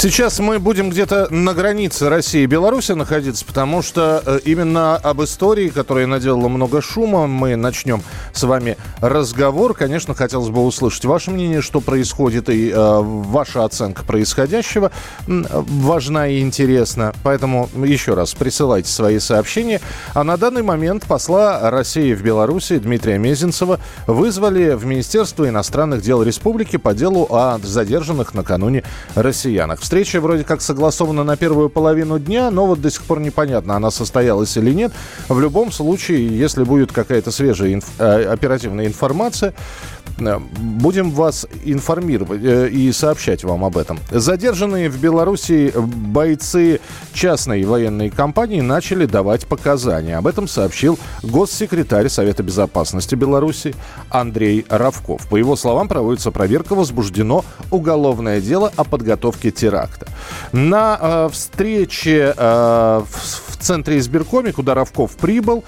Сейчас мы будем где-то на границе России и Беларуси находиться, потому что э, именно об истории, которая наделала много шума, мы начнем с вами разговор. Конечно, хотелось бы услышать ваше мнение, что происходит, и э, ваша оценка происходящего важна и интересна. Поэтому еще раз присылайте свои сообщения. А на данный момент посла России в Беларуси Дмитрия Мезенцева вызвали в Министерство иностранных дел республики по делу о задержанных накануне россиянах. Встреча вроде как согласована на первую половину дня, но вот до сих пор непонятно, она состоялась или нет. В любом случае, если будет какая-то свежая инф- э, оперативная информация, будем вас информировать э, и сообщать вам об этом. Задержанные в Беларуси бойцы частной военной компании начали давать показания. Об этом сообщил госсекретарь Совета безопасности Беларуси Андрей Равков. По его словам, проводится проверка, возбуждено уголовное дело о подготовке теракта. На э, встрече э, в, в центре избиркоме, куда Равков прибыл,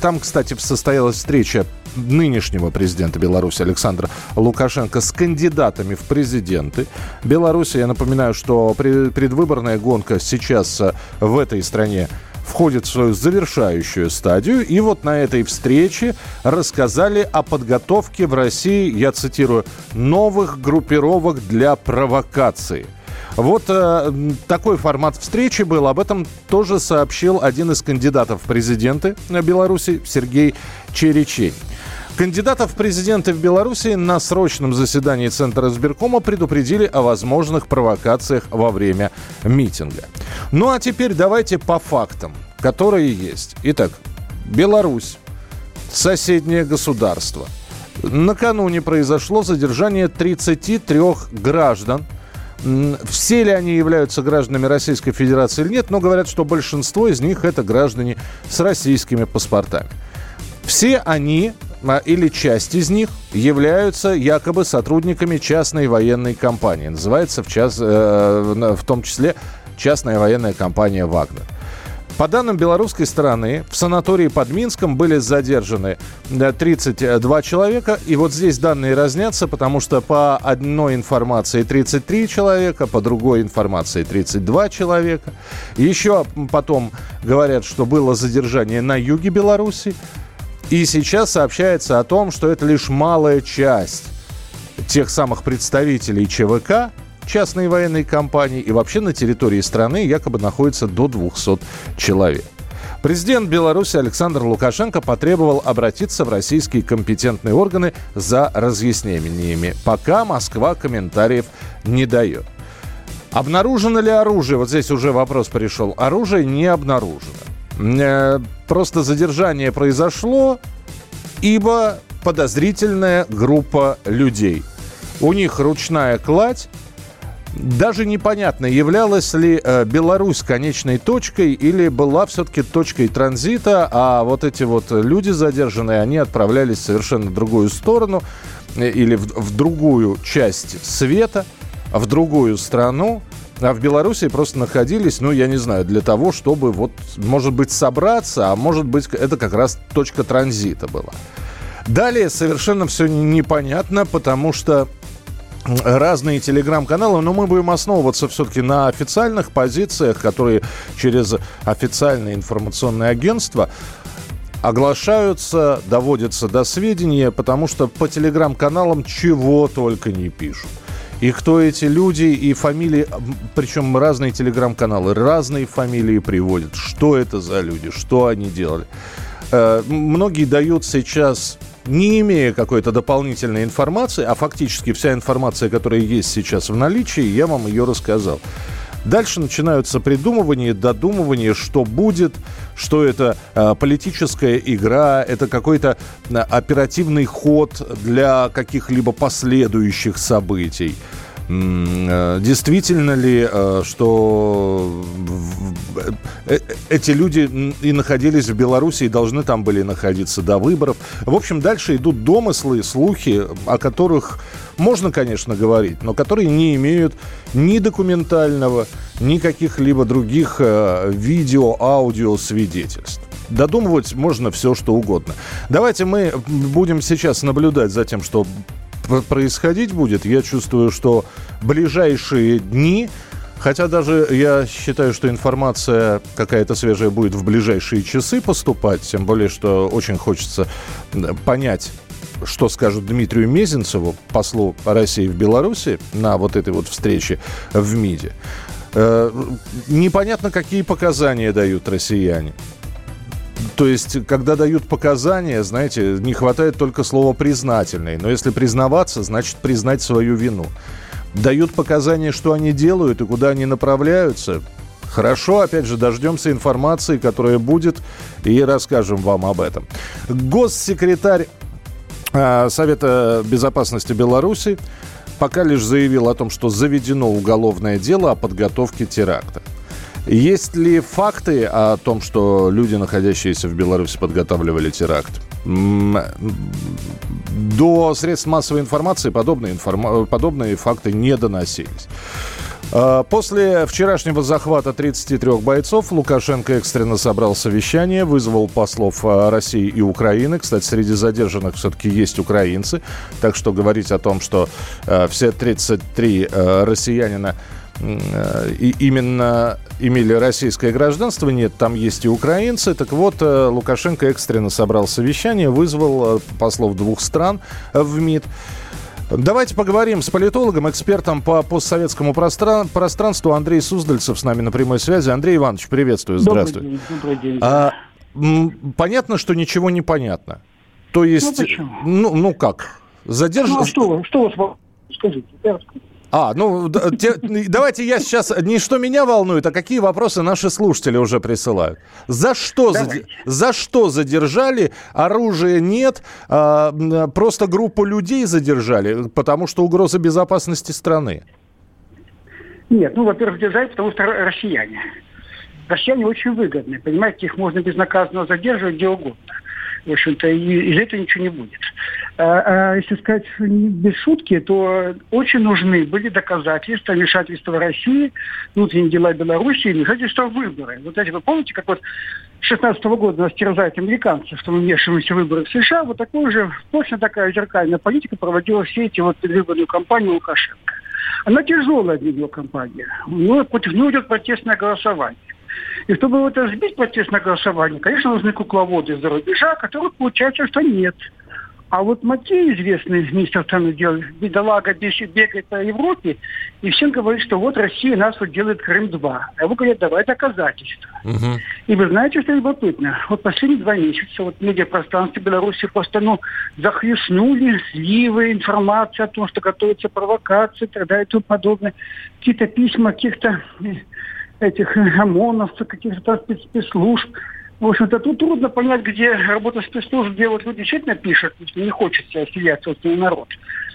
там, кстати, состоялась встреча нынешнего президента Беларуси Александра Лукашенко с кандидатами в президенты Беларуси. Я напоминаю, что предвыборная гонка сейчас э, в этой стране входит в свою завершающую стадию. И вот на этой встрече рассказали о подготовке в России, я цитирую, новых группировок для провокации – вот э, такой формат встречи был. Об этом тоже сообщил один из кандидатов в президенты Беларуси Сергей Черечей. Кандидатов в президенты в Беларуси на срочном заседании Центра избиркома предупредили о возможных провокациях во время митинга. Ну а теперь давайте по фактам, которые есть. Итак, Беларусь, соседнее государство. Накануне произошло задержание 33 граждан – все ли они являются гражданами Российской Федерации или нет, но говорят, что большинство из них это граждане с российскими паспортами. Все они или часть из них являются якобы сотрудниками частной военной компании. Называется в, час, э, в том числе частная военная компания «Вагнер». По данным белорусской стороны, в санатории под Минском были задержаны 32 человека. И вот здесь данные разнятся, потому что по одной информации 33 человека, по другой информации 32 человека. Еще потом говорят, что было задержание на юге Беларуси. И сейчас сообщается о том, что это лишь малая часть тех самых представителей ЧВК, частной военной компании и вообще на территории страны якобы находится до 200 человек. Президент Беларуси Александр Лукашенко потребовал обратиться в российские компетентные органы за разъяснениями. Пока Москва комментариев не дает. Обнаружено ли оружие? Вот здесь уже вопрос пришел. Оружие не обнаружено. Э, просто задержание произошло, ибо подозрительная группа людей. У них ручная кладь, даже непонятно, являлась ли э, Беларусь конечной точкой или была все-таки точкой транзита, а вот эти вот люди задержанные, они отправлялись в совершенно другую сторону э, или в, в другую часть света, в другую страну. А в Беларуси просто находились, ну, я не знаю, для того, чтобы вот, может быть, собраться, а может быть, это как раз точка транзита была. Далее совершенно все непонятно, потому что разные телеграм-каналы, но мы будем основываться все-таки на официальных позициях, которые через официальные информационные агентства оглашаются, доводятся до сведения, потому что по телеграм-каналам чего только не пишут. И кто эти люди, и фамилии, причем разные телеграм-каналы, разные фамилии приводят. Что это за люди, что они делали. Э, многие дают сейчас не имея какой-то дополнительной информации, а фактически вся информация, которая есть сейчас в наличии, я вам ее рассказал. Дальше начинаются придумывания, додумывания, что будет, что это э, политическая игра, это какой-то э, оперативный ход для каких-либо последующих событий. Э, действительно ли, э, что э, эти люди и находились в Беларуси, и должны там были находиться до выборов? В общем, дальше идут домыслы, слухи, о которых можно, конечно, говорить, но которые не имеют ни документального, ни каких-либо других видео, аудио свидетельств. Додумывать можно все, что угодно. Давайте мы будем сейчас наблюдать за тем, что происходить будет. Я чувствую, что ближайшие дни Хотя даже я считаю, что информация какая-то свежая будет в ближайшие часы поступать, тем более, что очень хочется понять, что скажут Дмитрию Мезенцеву, послу России в Беларуси, на вот этой вот встрече в МИДе. Э, непонятно, какие показания дают россияне. То есть, когда дают показания, знаете, не хватает только слова «признательный». Но если признаваться, значит признать свою вину. Дают показания, что они делают и куда они направляются. Хорошо, опять же, дождемся информации, которая будет, и расскажем вам об этом. Госсекретарь э, Совета Безопасности Беларуси пока лишь заявил о том, что заведено уголовное дело о подготовке теракта. Есть ли факты о том, что люди, находящиеся в Беларуси, подготавливали теракт? До средств массовой информации подобные, информ... подобные факты не доносились. А, после вчерашнего захвата 33 бойцов Лукашенко экстренно собрал совещание, вызвал послов а, России и Украины. Кстати, среди задержанных все-таки есть украинцы. Так что говорить о том, что а, все 33 россиянина и именно имели российское гражданство. Нет, там есть и украинцы. Так вот, э, Лукашенко экстренно собрал совещание, вызвал э, послов двух стран в МИД. Давайте поговорим с политологом, экспертом по постсоветскому простран- пространству Андрей Суздальцев с нами на прямой связи. Андрей Иванович, приветствую, здравствуй. Добрый день. Добрый день. А, понятно, что ничего не понятно. То есть, ну, ну, ну как? Задерж... Ну, а что, что вас скажите? Я расскажу. А, ну те, давайте я сейчас не что меня волнует, а какие вопросы наши слушатели уже присылают. За что, за, за что задержали? Оружия нет, а, просто группу людей задержали, потому что угроза безопасности страны. Нет, ну, во-первых, задержали, потому что россияне. Россияне очень выгодны, понимаете, их можно безнаказанно задерживать где угодно в общем-то, и из этого ничего не будет. А, а если сказать без шутки, то очень нужны были доказательства вмешательства России, внутренние дела Беларуси и вмешательства в выборы. Вот эти вы помните, как вот с 16 года нас терзают американцы, что мы вмешиваемся в выборы в США, вот такую же, точно такая зеркальная политика проводила все эти вот предвыборную кампанию Лукашенко. Она тяжелая для него кампания. Ну, против него идет протестное голосование. И чтобы вот это сбить протестное голосование, конечно, нужны кукловоды из-за рубежа, которых получается, что нет. А вот Макей, известный министр иностранных дел, бедолага бегает по Европе и всем говорит, что вот Россия нас вот делает Крым-2. А его говорят, давай доказательства. Угу. И вы знаете, что любопытно? Вот последние два месяца вот в медиапространстве Беларуси просто ну, захлестнули сливы, информация о том, что готовится провокация и так далее и тому подобное. Какие-то письма каких-то этих ОМОНовцев, каких-то спецслужб. В общем-то, тут трудно понять, где работа спецслужб, где вот люди действительно пишут, не хочется осилять собственный народ.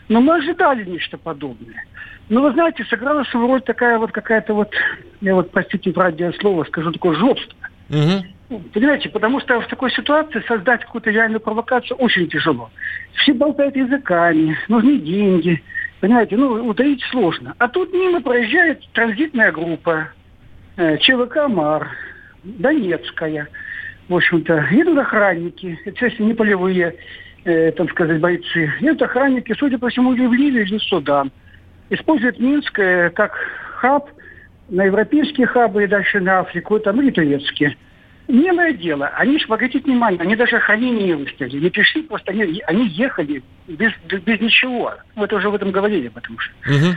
Но мы ожидали нечто подобное. Но вы знаете, сыграла свою роль такая вот какая-то вот, я вот, простите, в радиослово скажу, такое жлобство. Угу. Понимаете, потому что в такой ситуации создать какую-то реальную провокацию очень тяжело. Все болтают языками, нужны деньги. Понимаете, ну, утаить сложно. А тут мимо проезжает транзитная группа, ЧВК МАР, Донецкая, в общем-то, едут охранники, это, естественно, не полевые, э, так сказать, бойцы. Едут охранники, судя по всему, или в Ливию, или в Судан. Используют Минск э, как хаб на европейские хабы и дальше на Африку, там или турецкие. Милое дело. Они же, обратите внимание, они даже охранение не выставили. Не пришли, просто они, они ехали без, без ничего. Мы тоже в этом говорили, потому что. Угу.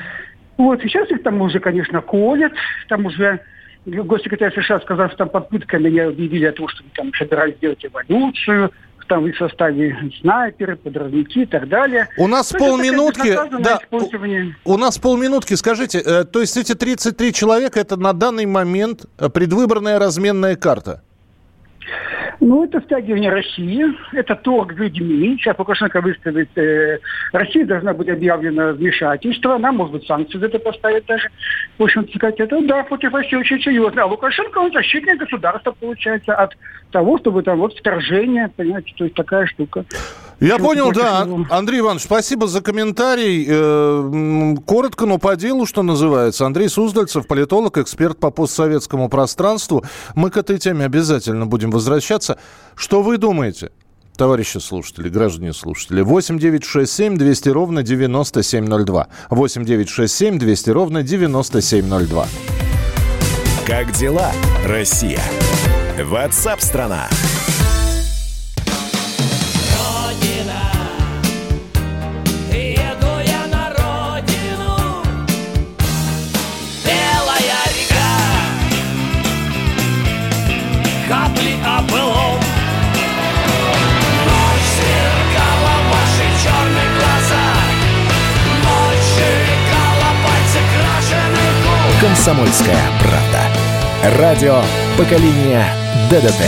Вот, сейчас их там уже, конечно, колят, там уже госсекретарь США сказал, что там под пытками они объявили о том, что там собирались сделать эволюцию, там в их составе снайперы, подрывники и так далее. У нас то полминутки, да, у, у нас полминутки, скажите, э, то есть эти 33 человека, это на данный момент предвыборная разменная карта? Ну, это стягивание России, это торг людьми. Сейчас Лукашенко выставит, э, Россия должна быть объявлена вмешательство, она, может быть, санкции за это поставит даже. В общем, сказать, это, да, против России очень серьезно. А Лукашенко, он защитник государства, получается, от того, чтобы там вот вторжение, понимаете, то есть такая штука. Я понял, да. Андрей Иванович, спасибо за комментарий. Э, коротко, но по делу, что называется. Андрей Суздальцев, политолог, эксперт по постсоветскому пространству. Мы к этой теме обязательно будем возвращаться. Что вы думаете? товарищи слушатели, граждане слушатели. 8 9 6 7 200 ровно 9702. 8 9 6 7 200 ровно 9702. Как дела, Россия? Ватсап-страна! «Комсомольская правда». Радио поколения ДДТ».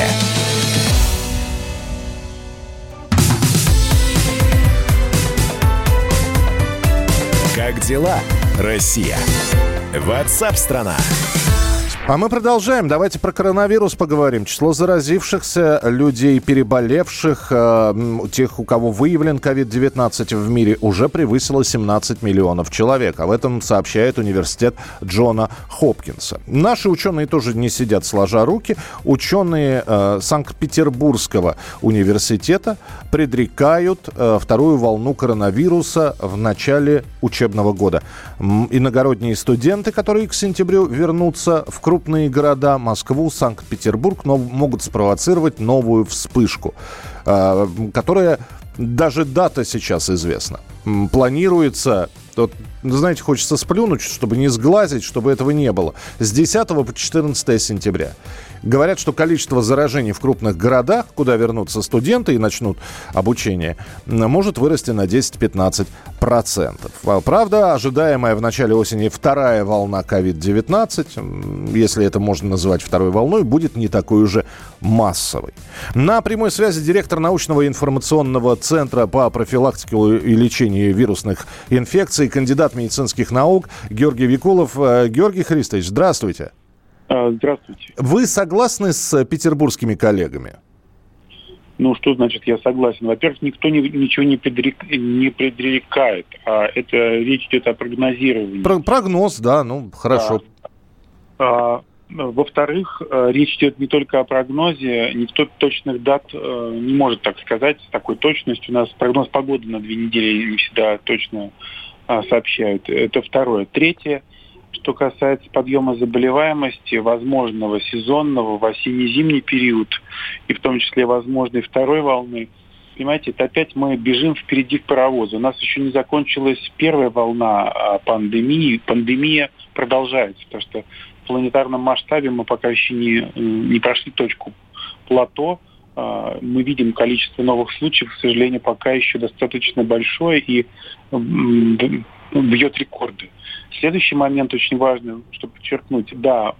Как дела, Россия? Ватсап-страна! А мы продолжаем. Давайте про коронавирус поговорим. Число заразившихся, людей, переболевших, э, тех, у кого выявлен COVID-19 в мире, уже превысило 17 миллионов человек. Об этом сообщает университет Джона Хопкинса. Наши ученые тоже не сидят сложа руки. Ученые э, Санкт-Петербургского университета предрекают э, вторую волну коронавируса в начале учебного года. Иногородние студенты, которые к сентябрю вернутся в крупные города, Москву, Санкт-Петербург, но могут спровоцировать новую вспышку, а, которая даже дата сейчас известна. Планируется вот, знаете, хочется сплюнуть, чтобы не сглазить, чтобы этого не было. С 10 по 14 сентября. Говорят, что количество заражений в крупных городах, куда вернутся студенты и начнут обучение, может вырасти на 10-15%. А, правда, ожидаемая в начале осени вторая волна COVID-19, если это можно называть второй волной, будет не такой уже массовой. На прямой связи директор научного информационного центра по профилактике и лечению вирусных инфекций, кандидат медицинских наук Георгий Викулов. Э, Георгий Христович, здравствуйте. А, здравствуйте. Вы согласны с петербургскими коллегами? Ну, что значит я согласен? Во-первых, никто не, ничего не, предрек, не предрекает, а это речь идет о прогнозировании. Про, прогноз, да, ну, хорошо. А, а, во-вторых, э, речь идет не только о прогнозе, никто точных дат э, не может так сказать с такой точностью. У нас прогноз погоды на две недели не всегда точно а, сообщают. Это второе. Третье, что касается подъема заболеваемости, возможного сезонного в осенне-зимний период, и в том числе возможной второй волны, понимаете, это опять мы бежим впереди в паровозе. У нас еще не закончилась первая волна а, пандемии. Пандемия продолжается, потому что в планетарном масштабе мы пока еще не, не прошли точку плато, а, мы видим количество новых случаев, к сожалению, пока еще достаточно большое и бьет рекорды. Следующий момент очень важный, чтобы подчеркнуть. Да,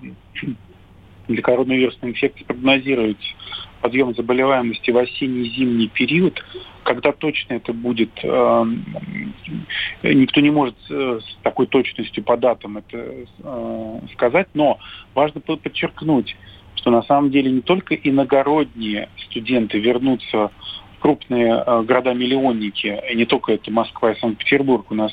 для коронавирусной инфекции прогнозируется подъем заболеваемости в осенне-зимний период. Когда точно это будет, э, никто не может э, с такой точностью по датам это э, сказать, но важно подчеркнуть, что на самом деле не только иногородние студенты вернутся в крупные города-миллионники, и не только это Москва и Санкт-Петербург, у нас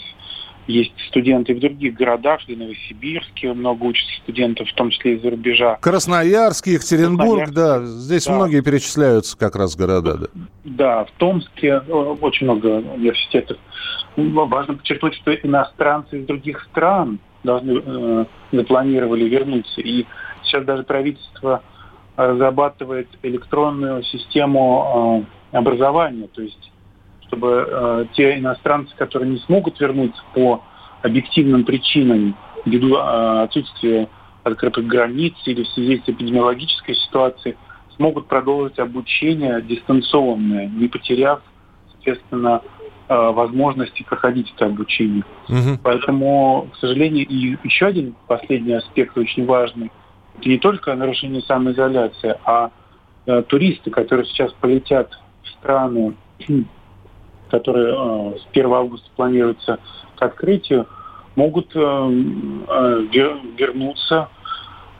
есть студенты в других городах, в Новосибирске много учатся студентов, в том числе из-за рубежа. Красноярск, Екатеринбург, Красноярск, да, здесь да. многие перечисляются как раз города, да. Да, в Томске э, очень много университетов. Важно подчеркнуть, что иностранцы из других стран должны э, запланировали вернуться. И сейчас даже правительство разрабатывает электронную систему э, образования, то есть чтобы э, те иностранцы, которые не смогут вернуться по объективным причинам, ввиду э, отсутствия открытых границ или в связи с эпидемиологической ситуацией, смогут продолжить обучение дистанционное, не потеряв, соответственно, э, возможности проходить это обучение. Угу. Поэтому, к сожалению, и еще один последний аспект очень важный, это не только нарушение самоизоляции, а э, туристы, которые сейчас полетят в страны, которые э, с 1 августа планируются к открытию, могут э, э, вернуться,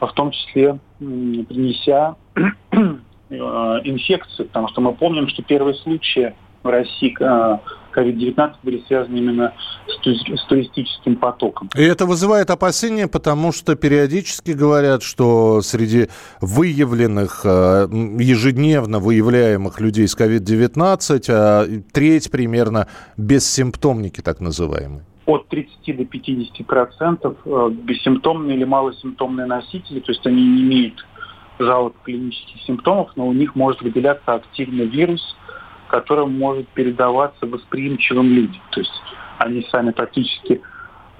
в том числе принеся инфекцию, потому что мы помним, что первые случаи в России COVID-19 были связаны именно с, туристическим потоком. И это вызывает опасения, потому что периодически говорят, что среди выявленных, ежедневно выявляемых людей с COVID-19, треть примерно бессимптомники так называемые от 30 до 50 процентов э, бессимптомные или малосимптомные носители, то есть они не имеют жалоб клинических симптомов, но у них может выделяться активный вирус, который может передаваться восприимчивым людям. То есть они сами практически,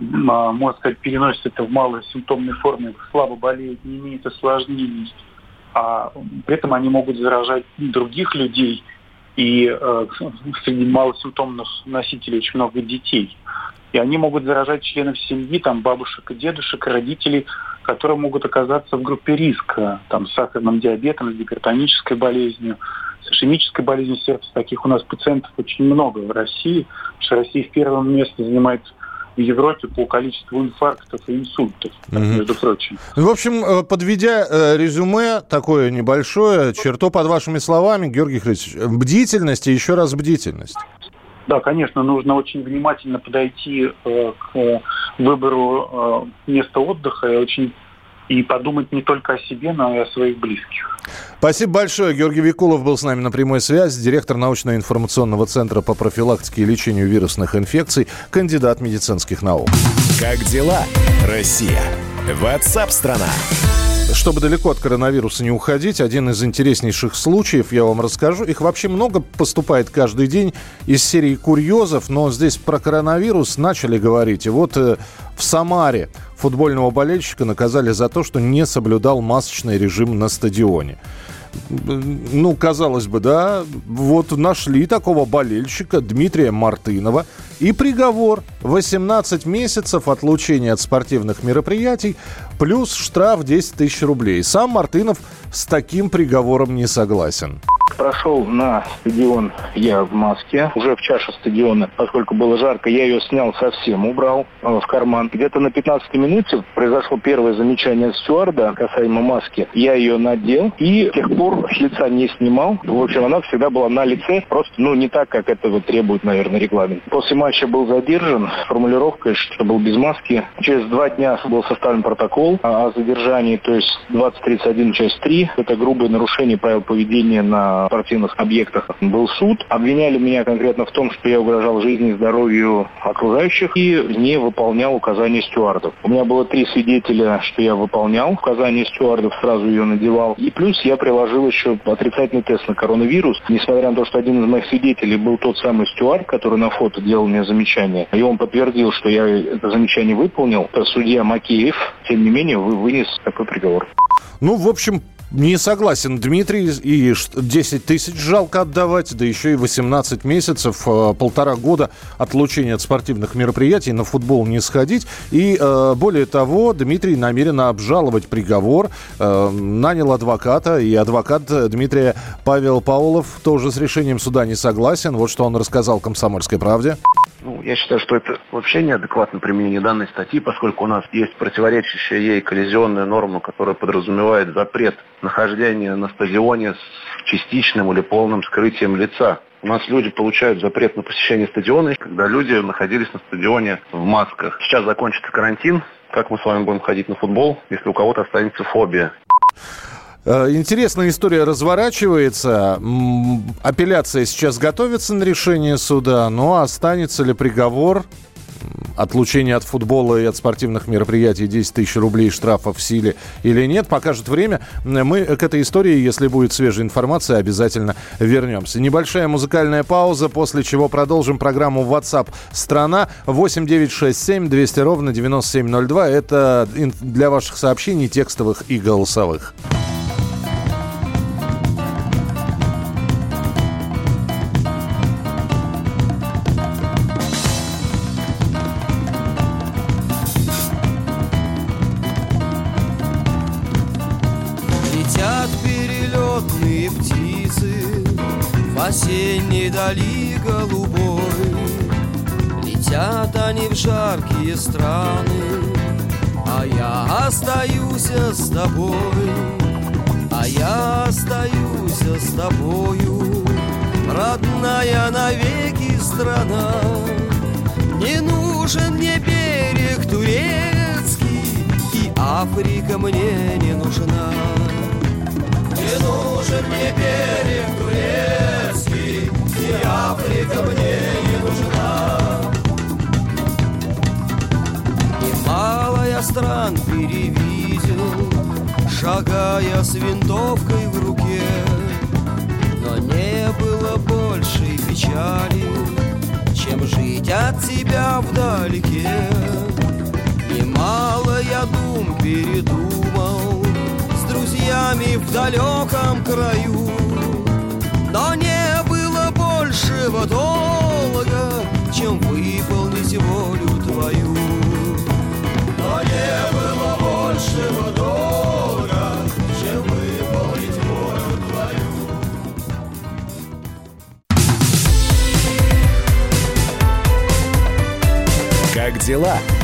а, можно сказать, переносят это в малосимптомной форме, слабо болеют, не имеют осложнений, а при этом они могут заражать других людей, и э, среди малосимптомных носителей очень много детей. И они могут заражать членов семьи, там, бабушек и дедушек, родителей, которые могут оказаться в группе риска, там, с сахарным диабетом, с гипертонической болезнью, с ишемической болезнью сердца. Таких у нас пациентов очень много в России, потому что Россия в первом месте занимает в Европе по количеству инфарктов и инсультов, угу. между прочим. В общем, э, подведя э, резюме такое небольшое, черто под вашими словами, Георгий Христович, бдительность и еще раз бдительность. Да, конечно, нужно очень внимательно подойти э, к выбору э, места отдыха и очень и подумать не только о себе, но и о своих близких. Спасибо большое. Георгий Викулов был с нами на прямой связи, директор научно-информационного центра по профилактике и лечению вирусных инфекций, кандидат медицинских наук. Как дела, Россия? Ватсап-страна! Чтобы далеко от коронавируса не уходить, один из интереснейших случаев я вам расскажу. Их вообще много поступает каждый день из серии курьезов, но здесь про коронавирус начали говорить. И вот э, в Самаре футбольного болельщика наказали за то, что не соблюдал масочный режим на стадионе ну, казалось бы, да, вот нашли такого болельщика Дмитрия Мартынова. И приговор 18 месяцев отлучения от спортивных мероприятий плюс штраф 10 тысяч рублей. Сам Мартынов с таким приговором не согласен. Прошел на стадион я в маске. Уже в чаше стадиона, поскольку было жарко, я ее снял совсем, убрал э, в карман. Где-то на 15 минуте произошло первое замечание стюарда касаемо маски. Я ее надел и с тех пор с лица не снимал. В общем, она всегда была на лице, просто ну не так, как этого требует, наверное, регламент. После матча был задержан с формулировкой, что был без маски. Через два дня был составлен протокол о задержании, то есть 2031 часть 3. Это грубое нарушение правил поведения на спортивных объектах был суд. Обвиняли меня конкретно в том, что я угрожал жизни и здоровью окружающих и не выполнял указания стюардов. У меня было три свидетеля, что я выполнял указания стюардов, сразу ее надевал. И плюс я приложил еще отрицательный тест на коронавирус. Несмотря на то, что один из моих свидетелей был тот самый стюард, который на фото делал мне замечание, и он подтвердил, что я это замечание выполнил, судья Макеев, тем не менее, вынес такой приговор. Ну, в общем, не согласен Дмитрий. И 10 тысяч жалко отдавать, да еще и 18 месяцев, э, полтора года отлучения от спортивных мероприятий, на футбол не сходить. И э, более того, Дмитрий намерен обжаловать приговор, э, нанял адвоката, и адвокат Дмитрия Павел Паулов тоже с решением суда не согласен. Вот что он рассказал «Комсомольской правде». Ну, я считаю, что это вообще неадекватное применение данной статьи, поскольку у нас есть противоречащая ей коллизионная норма, которая подразумевает запрет нахождения на стадионе с частичным или полным скрытием лица. У нас люди получают запрет на посещение стадиона, когда люди находились на стадионе в масках. Сейчас закончится карантин. Как мы с вами будем ходить на футбол, если у кого-то останется фобия? Э, интересная история разворачивается. Апелляция сейчас готовится на решение суда, но останется ли приговор отлучение от футбола и от спортивных мероприятий 10 тысяч рублей штрафа в силе или нет, покажет время. Мы к этой истории, если будет свежая информация, обязательно вернемся. Небольшая музыкальная пауза, после чего продолжим программу WhatsApp «Страна» 8967 200 ровно 9702. Это для ваших сообщений текстовых и голосовых. Дали голубой. Летят они в жаркие страны А я остаюсь с тобой. А я остаюсь с тобою Родная навеки страна. Не нужен мне берег турецкий И Африка мне не нужна. Не нужен мне берег турецкий И Африка мне не нужна Немало я стран перевидел Шагая с винтовкой в руке. Но не было большей печали Чем жить от тебя вдалеке. Немало я дум передумал С друзьями в далеком краю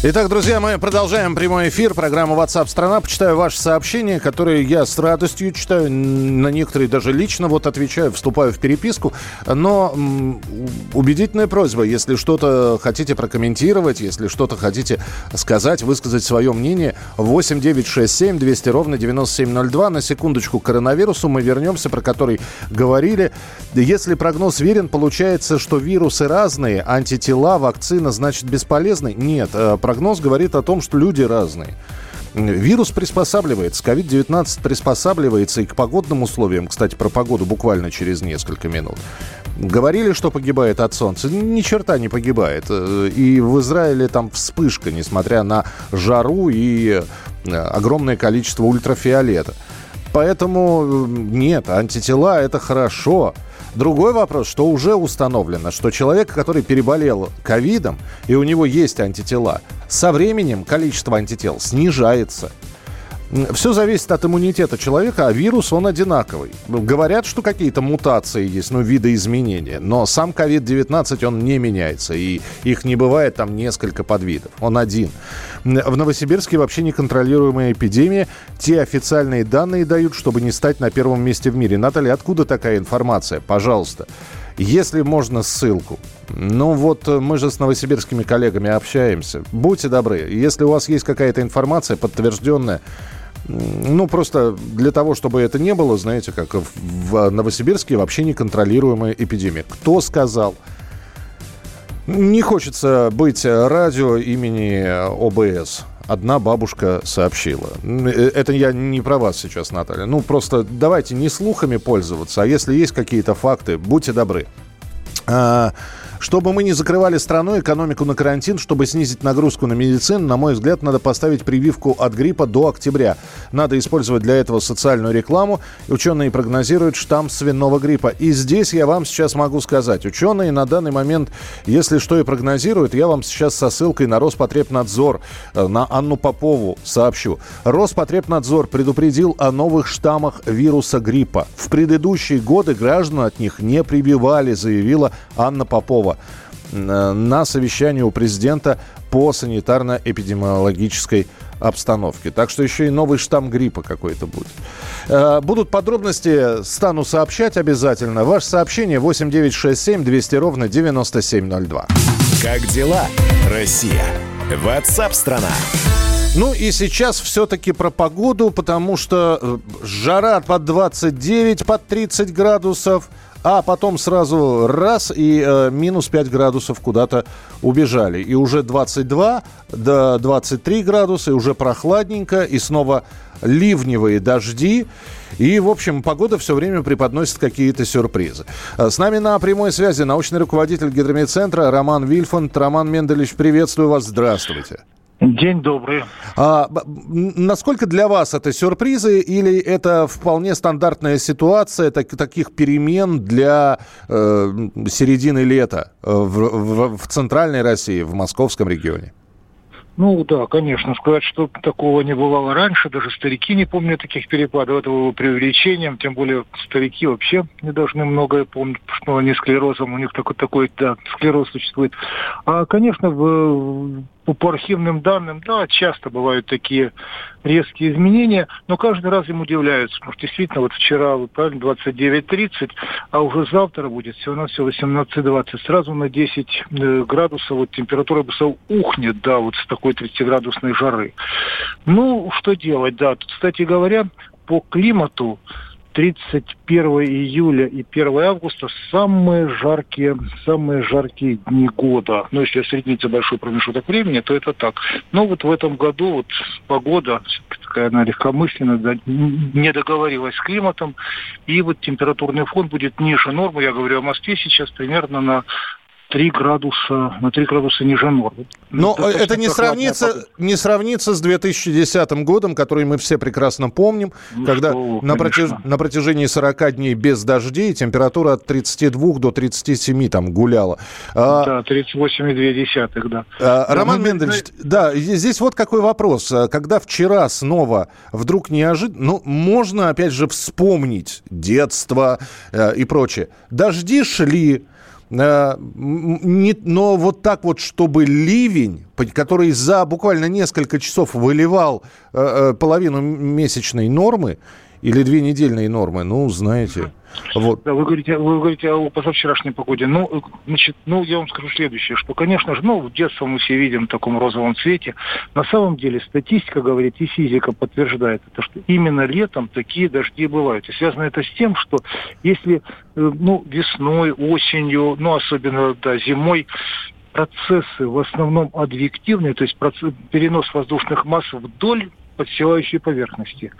Итак, друзья, мы продолжаем прямой эфир программы WhatsApp страна. Почитаю ваши сообщения, которые я с радостью читаю. На некоторые даже лично вот отвечаю, вступаю в переписку. Но м, убедительная просьба, если что-то хотите прокомментировать, если что-то хотите сказать, высказать свое мнение, 8 9 6 7 200 ровно 9702. На секундочку к коронавирусу мы вернемся, про который говорили. Если прогноз верен, получается, что вирусы разные, антитела, вакцина, значит, бесполезны? Нет, э, прогноз говорит о том, что люди разные. Вирус приспосабливается, COVID-19 приспосабливается и к погодным условиям. Кстати, про погоду буквально через несколько минут. Говорили, что погибает от солнца. Ни черта не погибает. Э, И в Израиле там вспышка, несмотря на жару и э, огромное количество ультрафиолета. Поэтому э, нет, антитела это хорошо. Другой вопрос, что уже установлено, что человек, который переболел ковидом, и у него есть антитела, со временем количество антител снижается. Все зависит от иммунитета человека, а вирус, он одинаковый. Говорят, что какие-то мутации есть, ну, видоизменения, но сам COVID-19, он не меняется, и их не бывает там несколько подвидов, он один. В Новосибирске вообще неконтролируемая эпидемия. Те официальные данные дают, чтобы не стать на первом месте в мире. Наталья, откуда такая информация? Пожалуйста. Если можно ссылку. Ну вот э, мы же с новосибирскими коллегами общаемся. Будьте добры, если у вас есть какая-то информация подтвержденная, ну, просто для того, чтобы это не было, знаете, как в- Новосибирске вообще неконтролируемая эпидемия. Кто сказал? Не хочется быть радио имени ОБС. Одна бабушка сообщила. Э, Это я не про вас сейчас, Наталья. Ну, просто давайте не слухами пользоваться, а если есть какие-то факты, будьте добры. А, Чтобы мы не закрывали страну, экономику на карантин, чтобы снизить нагрузку на медицину, на мой взгляд, надо поставить прививку от гриппа до октября. Надо использовать для этого социальную рекламу. Ученые прогнозируют штамм свиного гриппа. И здесь я вам сейчас могу сказать, ученые на данный момент, если что и прогнозируют, я вам сейчас со ссылкой на Роспотребнадзор, э, на Анну Попову сообщу. Роспотребнадзор предупредил о новых штаммах вируса гриппа. В предыдущие годы граждан от них не прививали, заявила Анна Попова э, на совещании у президента по санитарно-эпидемиологической обстановке. Так что еще и новый штамм гриппа какой-то будет. Э, Будут подробности, стану сообщать обязательно. Ваше сообщение 8967 200 ровно 9702. Как дела, Россия? Ватсап-страна! Ну и сейчас все-таки про погоду, потому что э, жара под 29, под 30 градусов, а потом сразу раз и э, минус 5 градусов куда-то убежали. И уже 22 до 23 градуса, и уже прохладненько, и снова ливневые дожди. И, в общем, погода все время преподносит какие-то сюрпризы. Э, С нами на прямой связи научный руководитель гидромедцентра Роман Вильфанд. Роман Менделевич, приветствую вас, здравствуйте. День добрый. А, насколько для вас это сюрпризы или это вполне стандартная ситуация так- таких перемен для э, середины лета э, в, в- в центральной России, в московском регионе? Ну да, конечно, сказать, что такого не бывало раньше, даже старики не помнят таких перепадов, это было преувеличением, тем более старики вообще не должны многое помнить, потому что они склерозом, у них такой, такой да, склероз существует. А, конечно, в, по архивным данным, да, часто бывают такие резкие изменения, но каждый раз им удивляются, потому что действительно вот вчера, вы правильно, 29.30, а уже завтра будет всего на все 18.20. Сразу на 10 э, градусов вот температура ухнет, да, вот с такой 30-градусной жары. Ну, что делать, да. Тут, кстати говоря, по климату 31 июля и 1 августа самые жаркие, самые жаркие дни года. Ну, если осреднить большой промежуток времени, то это так. Но вот в этом году вот погода такая она легкомысленная, да, не договорилась с климатом, и вот температурный фон будет ниже нормы. Я говорю о Москве сейчас примерно на 3 градуса, на 3 градуса ниже нормы. Но ну, это не сравнится, не сравнится с 2010 годом, который мы все прекрасно помним, ну, когда что, на, протяж, на протяжении 40 дней без дождей температура от 32 до 37 там гуляла. А, да, 38,2, да. А, Роман да, Мендельевич, да, здесь вот какой вопрос. Когда вчера снова вдруг неожиданно, ну, можно опять же вспомнить детство э, и прочее. Дожди шли, но вот так вот, чтобы ливень, который за буквально несколько часов выливал э, э, половину месячной нормы или две недельные нормы, ну, знаете, вот. Да, вы говорите, вы говорите о позавчерашней погоде. Ну, значит, ну, я вам скажу следующее, что, конечно же, ну, детство мы все видим в таком розовом цвете. На самом деле статистика говорит, и физика подтверждает это, что именно летом такие дожди бывают. И связано это с тем, что если, э, ну, весной, осенью, ну, особенно, да, зимой, процессы в основном адвективные, то есть процесс, перенос воздушных масс вдоль подсевающей поверхности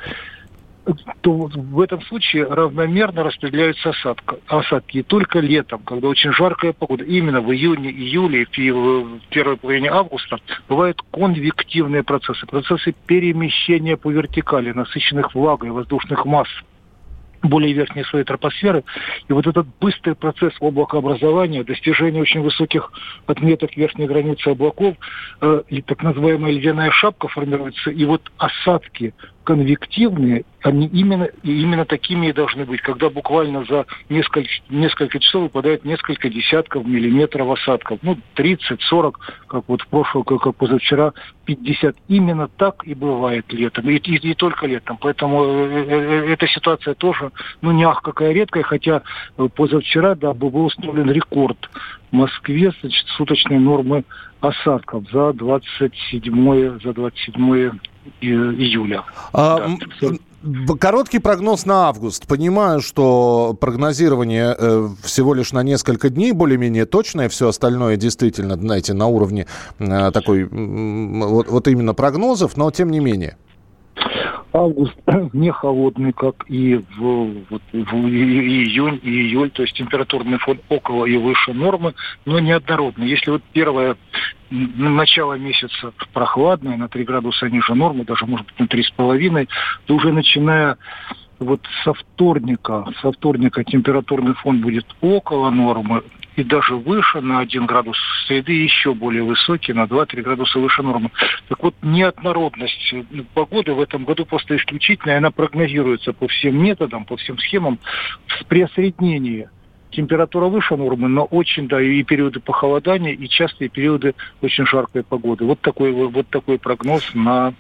то в этом случае равномерно распределяются осадка, осадки. И только летом, когда очень жаркая погода, именно в июне, июле и в первой половине августа, бывают конвективные процессы, процессы перемещения по вертикали, насыщенных влагой воздушных масс более верхней слои тропосферы. И вот этот быстрый процесс облакообразования, достижение очень высоких отметок верхней границы облаков, э, и так называемая ледяная шапка формируется, и вот осадки конвективные, они именно, именно такими и должны быть, когда буквально за несколько, несколько часов выпадает несколько десятков миллиметров осадков. Ну, 30-40, как вот в прошлом, как, как позавчера, 50. Именно так и бывает летом, и, и, и только летом. Поэтому э, э, э, эта ситуация тоже, ну, не ах, какая редкая, хотя позавчера, да, был установлен рекорд в Москве, значит, суточной нормы осадков за 27, за 27 июля. А, да. Короткий прогноз на август. Понимаю, что прогнозирование э, всего лишь на несколько дней более-менее точное, все остальное действительно, знаете, на уровне э, такой, вот, вот именно прогнозов, но тем не менее. Август не холодный, как и в, вот, в июнь и июль, то есть температурный фон около и выше нормы, но неоднородный. Если вот первое начало месяца прохладное, на 3 градуса ниже нормы, даже может быть на 3,5, то уже начиная вот со вторника, со вторника температурный фон будет около нормы и даже выше на 1 градус среды, еще более высокий, на 2-3 градуса выше нормы. Так вот, неоднородность погоды в этом году просто исключительная, она прогнозируется по всем методам, по всем схемам при осреднении температура выше нормы, но очень, да, и периоды похолодания, и частые периоды очень жаркой погоды. Вот такой, вот такой прогноз на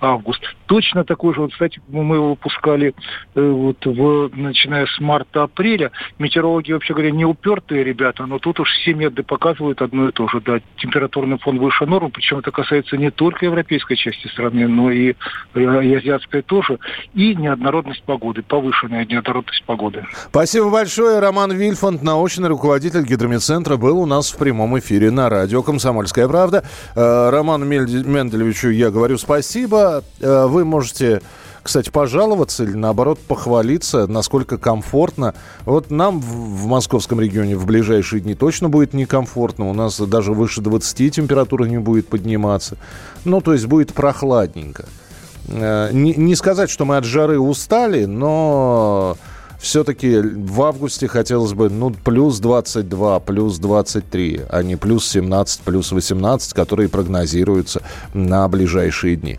август. Точно такой же, вот, кстати, мы его выпускали э, вот в, начиная с марта-апреля. Метеорологи, вообще говоря, не упертые ребята, но тут уж все методы показывают одно и то же. Да, температурный фон выше нормы, причем это касается не только европейской части страны, но и, и азиатской тоже. И неоднородность погоды, повышенная неоднородность погоды. Спасибо большое. Роман Вильфанд, научный руководитель гидромедцентра, был у нас в прямом эфире на радио «Комсомольская правда». Э, Роману Мендельевичу я говорю спасибо спасибо. Э, вы можете кстати, пожаловаться или, наоборот, похвалиться, насколько комфортно. Вот нам в, московском регионе в ближайшие дни точно будет некомфортно. У нас даже выше 20 температура не будет подниматься. Ну, то есть будет прохладненько. Э, не сказать, что мы от жары устали, но все-таки в августе хотелось бы, ну, плюс 22, плюс 23, а не плюс 17, плюс 18, которые прогнозируются на ближайшие дни.